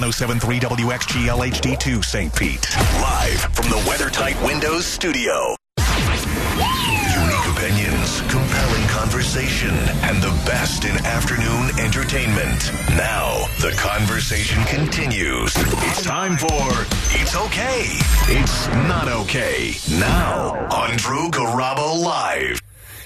1073 WXGL HD2 St. Pete. Live from the WeatherTight Windows studio. Unique opinions, compelling conversation, and the best in afternoon entertainment. Now, the conversation continues. It's time for It's Okay. It's Not Okay. Now, on Drew Garabo Live.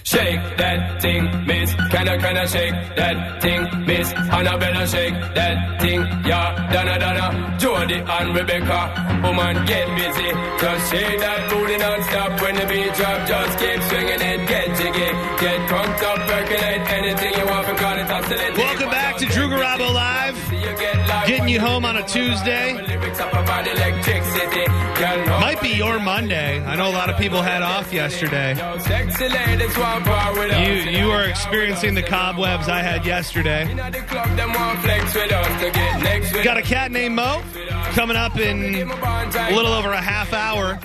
Shake that thing, miss. Can I, can I shake that thing, miss? Annabella, shake that thing, yeah. Donna, Donna, Jody and Rebecca. Oh Woman, get busy. Just shake that booty non-stop when the beat drop. Just keep swinging it, get jiggy. Get drunk up, percolate anything you want because it's oscillating. Welcome back to Drew Garabo Live. Getting you home on a Tuesday. Might be your Monday. I know a lot of people had off yesterday. You you are experiencing the cobwebs I had yesterday. Got a cat named Mo coming up in a little over a half hour.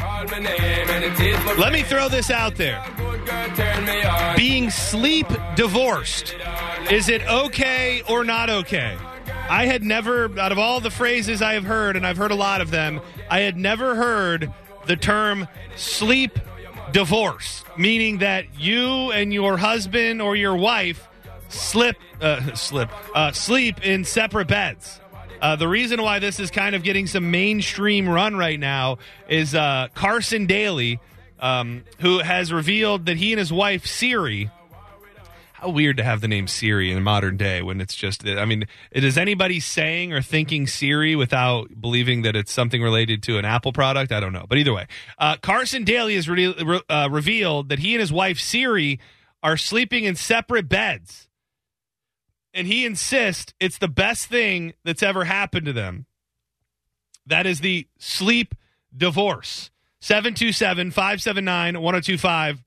Let me throw this out there. Being sleep divorced, is it okay or not okay? I had never, out of all the phrases I have heard, and I've heard a lot of them, I had never heard the term sleep divorce, meaning that you and your husband or your wife slip, uh, slip, uh, sleep in separate beds. Uh, the reason why this is kind of getting some mainstream run right now is uh, Carson Daly, um, who has revealed that he and his wife Siri. How weird to have the name Siri in modern day when it's just. I mean, is anybody saying or thinking Siri without believing that it's something related to an Apple product? I don't know, but either way, uh, Carson Daly has re- re- uh, revealed that he and his wife Siri are sleeping in separate beds and he insists it's the best thing that's ever happened to them. That is the sleep divorce. 727 579 1025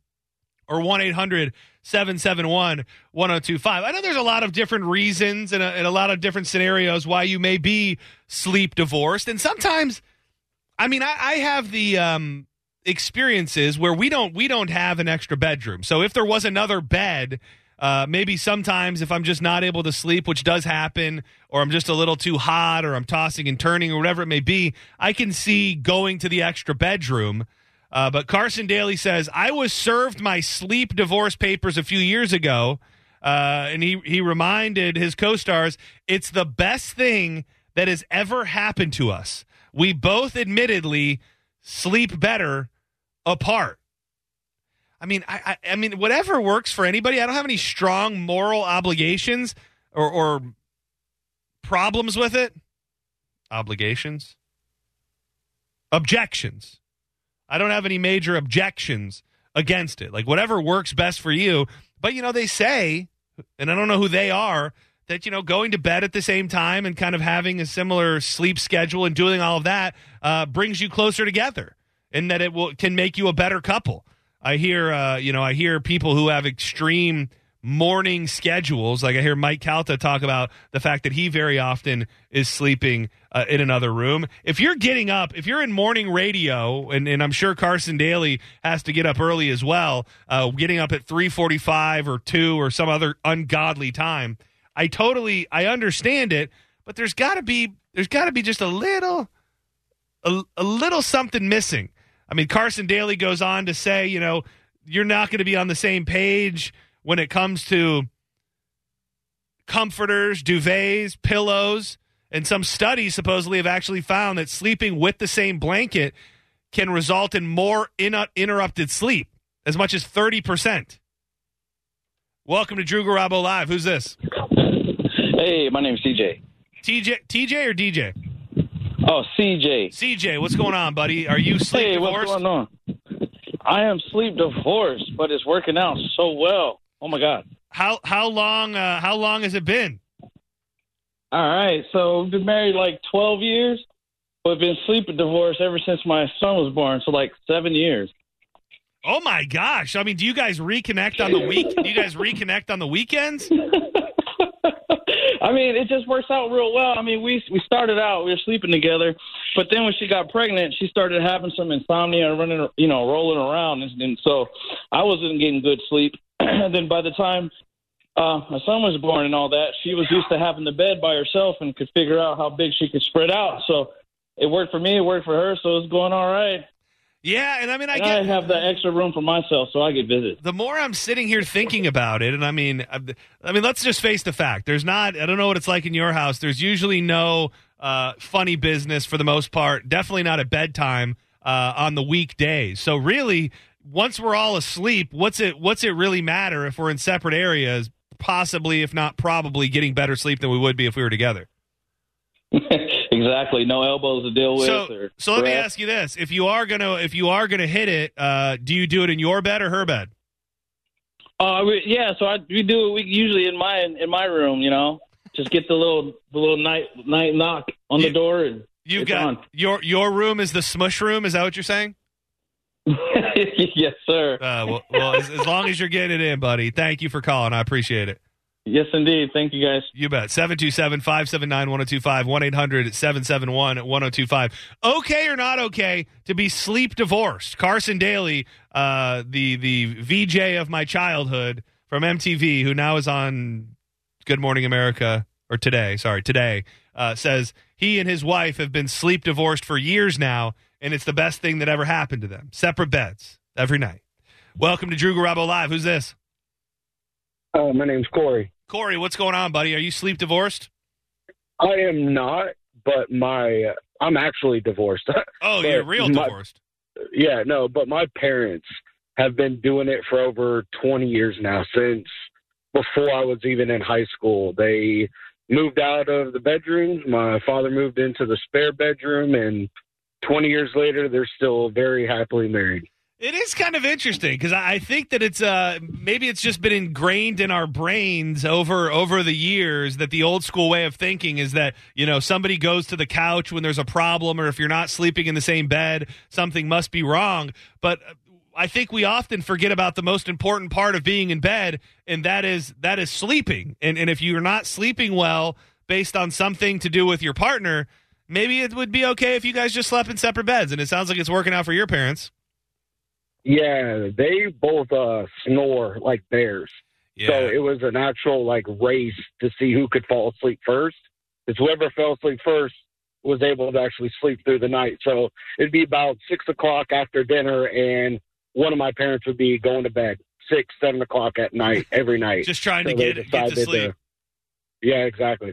or 1 800 771 1025. I know there's a lot of different reasons and a, and a lot of different scenarios why you may be sleep divorced. And sometimes, I mean, I, I have the. Um, experiences where we don't we don't have an extra bedroom so if there was another bed uh, maybe sometimes if I'm just not able to sleep, which does happen, or I'm just a little too hot, or I'm tossing and turning, or whatever it may be, I can see going to the extra bedroom. Uh, but Carson Daly says, I was served my sleep divorce papers a few years ago. Uh, and he, he reminded his co stars, it's the best thing that has ever happened to us. We both admittedly sleep better apart. I mean, I, I, I, mean, whatever works for anybody. I don't have any strong moral obligations or, or problems with it. Obligations, objections. I don't have any major objections against it. Like whatever works best for you. But you know, they say, and I don't know who they are, that you know, going to bed at the same time and kind of having a similar sleep schedule and doing all of that uh, brings you closer together, and that it will can make you a better couple. I hear, uh, you know, I hear people who have extreme morning schedules. Like I hear Mike Calta talk about the fact that he very often is sleeping uh, in another room. If you're getting up, if you're in morning radio, and, and I'm sure Carson Daly has to get up early as well, uh, getting up at 3:45 or two or some other ungodly time. I totally, I understand it, but there's got to be, there's got to be just a little, a, a little something missing. I mean, Carson Daly goes on to say, you know, you're not going to be on the same page when it comes to comforters, duvets, pillows. And some studies supposedly have actually found that sleeping with the same blanket can result in more in- interrupted sleep, as much as 30%. Welcome to Drew Garabo Live. Who's this? Hey, my name's CJ. TJ, TJ or DJ? Oh, CJ. CJ, what's going on, buddy? Are you sleep hey, divorced? what's going on? I am sleep divorced, but it's working out so well. Oh my god. How how long uh, how long has it been? All right, so we've been married like twelve years. We've been sleeping divorced ever since my son was born, so like seven years. Oh my gosh! I mean, do you guys reconnect on the week? do you guys reconnect on the weekends? I mean, it just works out real well. I mean, we we started out we were sleeping together, but then when she got pregnant, she started having some insomnia, and running, you know, rolling around, and, and so I wasn't getting good sleep. and then by the time uh, my son was born and all that, she was used to having the bed by herself and could figure out how big she could spread out. So it worked for me, it worked for her, so it was going all right. Yeah, and I mean, I get I have the extra room for myself, so I get visits. the more I'm sitting here thinking about it, and I mean, I mean, let's just face the fact. There's not. I don't know what it's like in your house. There's usually no uh, funny business for the most part. Definitely not at bedtime uh, on the weekdays. So really, once we're all asleep, what's it? What's it really matter if we're in separate areas? Possibly, if not probably, getting better sleep than we would be if we were together. exactly. No elbows to deal with. So, so let me ask you this: If you are gonna, if you are gonna hit it, uh, do you do it in your bed or her bed? Uh, we, yeah, so I we do it we usually in my in my room, you know. Just get the little the little night night knock on You- the door and You've It's got on. your your room is the smush room. Is that what you're saying? yes, sir. Uh, well, well as, as long as you're getting it in, buddy. Thank you for calling. I appreciate it. Yes, indeed. Thank you, guys. You bet. 727 579 1025 1 800 771 1025. Okay or not okay to be sleep divorced? Carson Daly, uh, the, the VJ of my childhood from MTV, who now is on Good Morning America, or today, sorry, today, uh, says he and his wife have been sleep divorced for years now, and it's the best thing that ever happened to them. Separate beds every night. Welcome to Drew Garabo Live. Who's this? Uh, my name's Corey. Corey, what's going on, buddy? Are you sleep divorced? I am not, but my uh, I'm actually divorced. Oh, But you're real my- divorced. yeah, no, but my parents have been doing it for over 20 years now since before I was even in high school. They moved out of the bedrooms. My father moved into the spare bedroom and 20 years later they're still very happily married. It is kind of interesting because I think that it's uh maybe it's just been ingrained in our brains over over the years that the old school way of thinking is that you know somebody goes to the couch when there's a problem or if you're not sleeping in the same bed something must be wrong. But I think we often forget about the most important part of being in bed, and that is that is sleeping. And and if you're not sleeping well based on something to do with your partner, maybe it would be okay if you guys just slept in separate beds. And it sounds like it's working out for your parents. Yeah, they both uh snore like bears. So it was an actual like race to see who could fall asleep first. Because whoever fell asleep first was able to actually sleep through the night. So it'd be about six o'clock after dinner, and one of my parents would be going to bed six, seven o'clock at night every night. just trying to So get get to sleep. yeah, exactly.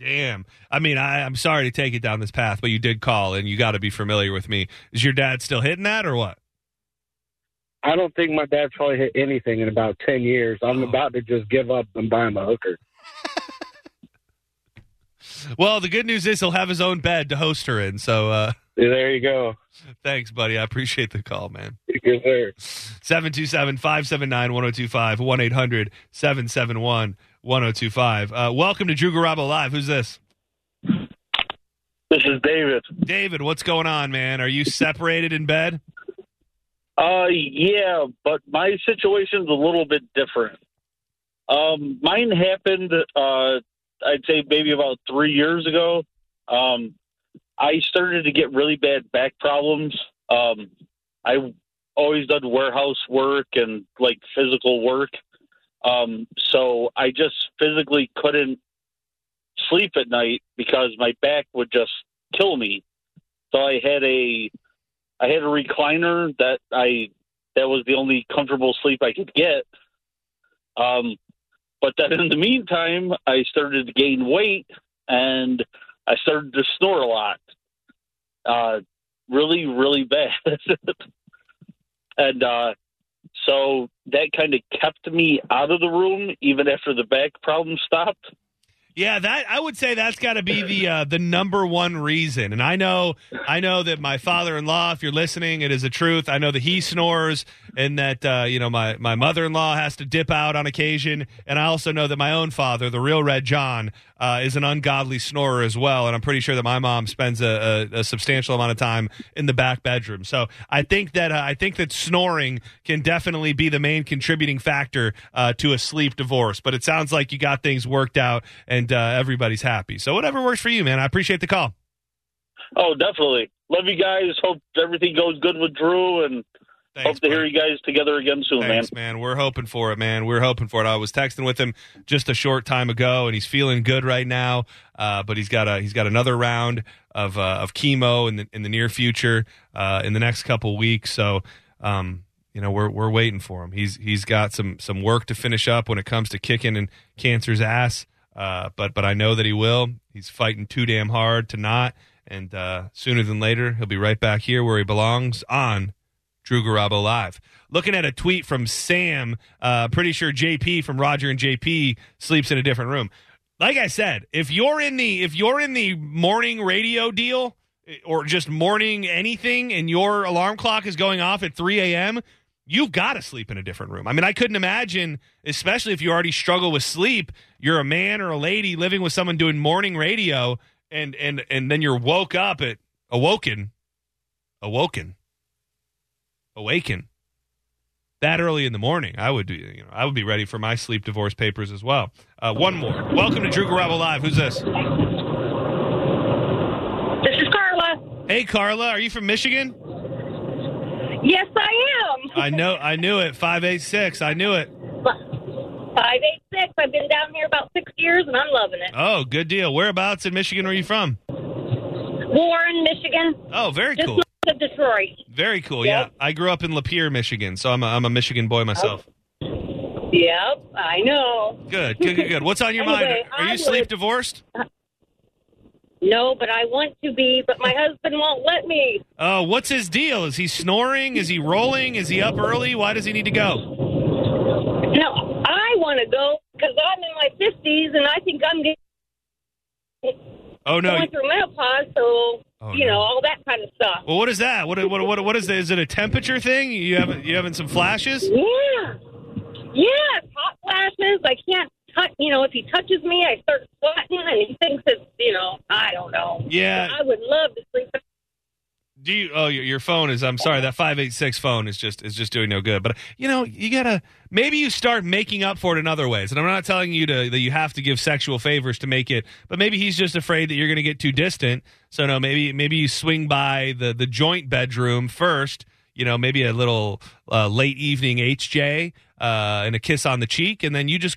Damn. I mean, I, I'm sorry to take it down this path, but you did call, and you got to be familiar with me. Is your dad still hitting that, or what? I don't think my dad's probably hit anything in about ten years. I'm Oh. about to just give up and buy him a hooker. Well, the good news is he'll have his own bed to host her in. So, uh, There you go. thanks, buddy. I appreciate the call, man. Yes, sir. 727 579 1025 1 800 771 1025. Uh, Welcome to Drew Garabo Live. Who's this? This is David. David, what's going on, man? Are you separated in bed? Uh, yeah, but my situation's a little bit different. Um, mine happened, uh, I'd say maybe about three years ago. Um, I started to get really bad back problems. Um, I always done warehouse work and like physical work. Um, so I just physically couldn't sleep at night because my back would just kill me. So I had a I had a recliner that I that was the only comfortable sleep I could get. Um, but then in the meantime, I started to gain weight and I started to snore a lot, uh, really, really bad. and uh, so that kind of kept me out of the room even after the back problem stopped. Yeah, that I would say that's got to be the uh, the number one reason. And I know I know that my father-in-law, if you're listening, it is a truth. I know that he snores, and that uh, you know my my mother-in-law has to dip out on occasion. And I also know that my own father, the real Red John, uh, is an ungodly snorer as well. And I'm pretty sure that my mom spends a, a, a substantial amount of time in the back bedroom. So I think that uh, I think that snoring can definitely be the main contributing factor uh, to a sleep divorce. But it sounds like you got things worked out and uh, everybody's happy. So whatever works for you, man. I appreciate the call. Oh, definitely. Love you guys. Hope everything goes good with Drew and Thanks, Hope to hear you guys together again soon, Thanks, man. man. We're hoping for it, man. We're hoping for it. I was texting with him just a short time ago, and he's feeling good right now. Uh, but he's got a he's got another round of uh, of chemo in the in the near future, uh, in the next couple weeks. So, um, you know, we're we're waiting for him. He's he's got some some work to finish up when it comes to kicking and cancer's ass. Uh, but but I know that he will. He's fighting too damn hard to not. And uh, sooner than later, he'll be right back here where he belongs on Drew Garabo Live. Looking at a tweet from Sam, uh, pretty sure JP from Roger and JP sleeps in a different room. Like I said, if you're in the if you're in the morning radio deal or just morning anything, and your alarm clock is going off at 3 a.m., you've got to sleep in a different room. I mean, I couldn't imagine, especially if you already struggle with sleep, you're a man or a lady living with someone doing morning radio, and and and then you're woke up at awoken, awoken awaken that early in the morning, I would be, you know, I would be ready for my sleep divorce papers as well. Uh, one more. Welcome to Drew Garabo Live. Who's this? This is Carla. Hey, Carla. Are you from Michigan? Yes, I am. I know. I knew it. Five eight six. I knew it. Five eight six. I've been down here about six years, and I'm loving it. Oh, good deal. Whereabouts in Michigan are you from? Warren, Michigan. Oh, very Just cool of Detroit. Very cool. Yep. Yeah, I grew up in Lapeer, Michigan, so I'm a, I'm a Michigan boy myself. Oh. Yep, I know. Good, good, good, good. What's on your anyway, mind? Are you sleep divorced? No, but I want to be, but my husband won't let me. Oh, uh, what's his deal? Is he snoring? Is he rolling? Is he up early? Why does he need to go? No, I want to go because I'm in my 50s and I think I'm getting oh, no. going through menopause, so Oh, you no. know all that kind of stuff. Well, what is that? What what what, what is it? Is it a temperature thing? You having you having some flashes? Yeah, yeah, hot flashes. I can't touch. You know, if he touches me, I start sweating, and he thinks it's you know I don't know. Yeah, I would love to sleep do you? Oh, your phone is. I'm sorry, that five eight six phone is just is just doing no good. But you know, you gotta maybe you start making up for it in other ways. And I'm not telling you to that you have to give sexual favors to make it. But maybe he's just afraid that you're to get too distant. So no, maybe maybe you swing by the the joint bedroom first. You know, maybe a little uh, late evening HJ uh, and a kiss on the cheek, and then you just go